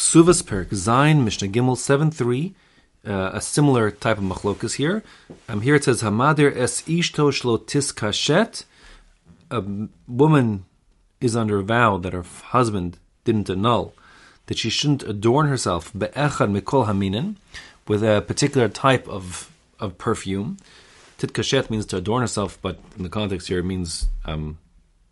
Ksuvas Perik Zayin Mishnah Gimel 7 3. Uh, a similar type of machlokas here. Um, here it says Hamadir es ishto shlo tiskashet. A woman is under a vow that her husband didn't annul, that she shouldn't adorn herself be'echad mikol haminin with a particular type of of perfume. Tit kashet means to adorn herself, but in the context here it means um,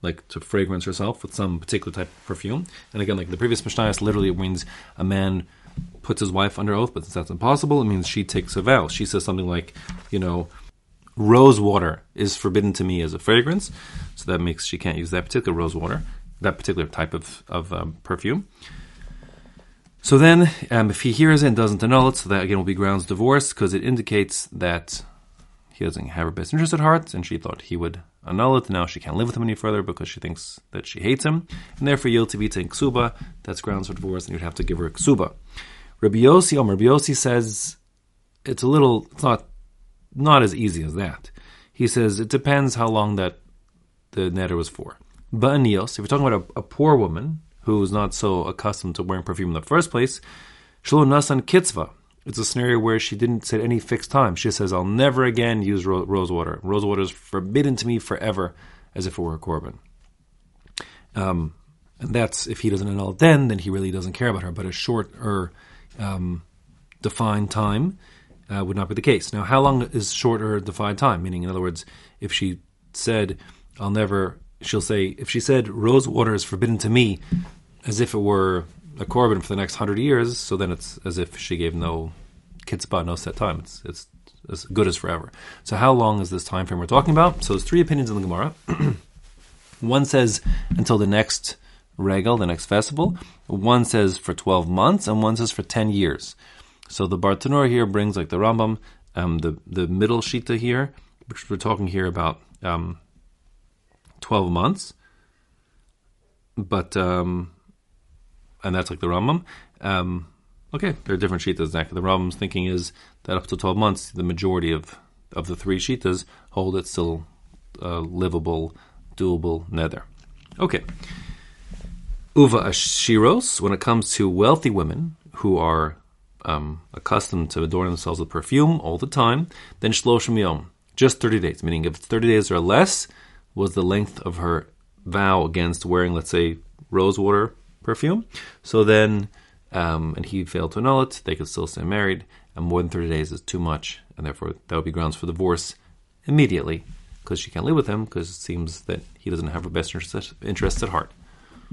like to fragrance herself with some particular type of perfume. And again, like the previous Mishnayos, literally it means a man puts his wife under oath, but since that's impossible, it means she takes a vow. She says something like, you know, rose water is forbidden to me as a fragrance, so that makes she can't use that particular rose water, that particular type of, of um, perfume. So then, um, if he hears it and doesn't annul it, so that again will be grounds divorce because it indicates that he doesn't have her best interest at heart, and she thought he would annul it. Now she can't live with him any further because she thinks that she hates him, and therefore Yil Tivita and Ksuba, that's grounds for divorce, and you'd have to give her Ksuba. Rabbi Yossi, Omer Rabbi Yossi says it's a little, it's not, not as easy as that. He says it depends how long that the neder was for. Ba'anios, if we're talking about a, a poor woman who is not so accustomed to wearing perfume in the first place, Shlo Nasan Kitzva. It's a scenario where she didn't set any fixed time. She says, I'll never again use ro- rose water. Rose water is forbidden to me forever, as if it were a korban. Um, and that's, if he doesn't annul then, then he really doesn't care about her. But a short or um, defined time uh, would not be the case. Now, how long is short or defined time? Meaning, in other words, if she said, I'll never, she'll say, if she said, rose water is forbidden to me, as if it were a korban for the next hundred years, so then it's as if she gave no kitzvah, no set time. It's, it's as good as forever. So, how long is this time frame we're talking about? So, there's three opinions in the Gemara. One says until the next regel, the next festival. One says for 12 months, and one says for 10 years. So the Bartenura here brings like the Rambam, um, the the middle shita here, which we're talking here about um, 12 months. But um, and that's like the Rambam. Um, okay, there are different shitas. The Rambam's thinking is that up to 12 months, the majority of of the three shitas hold it still uh, livable, doable neder. Okay. Uva ashiros, when it comes to wealthy women who are um, accustomed to adorning themselves with perfume all the time, then shloshim yom, just 30 days, meaning if it's 30 days or less, was the length of her vow against wearing, let's say, rosewater perfume. So then, um, and he failed to annul it, they could still stay married, and more than 30 days is too much, and therefore that would be grounds for divorce immediately, because she can't live with him, because it seems that he doesn't have her best interest, interest at heart.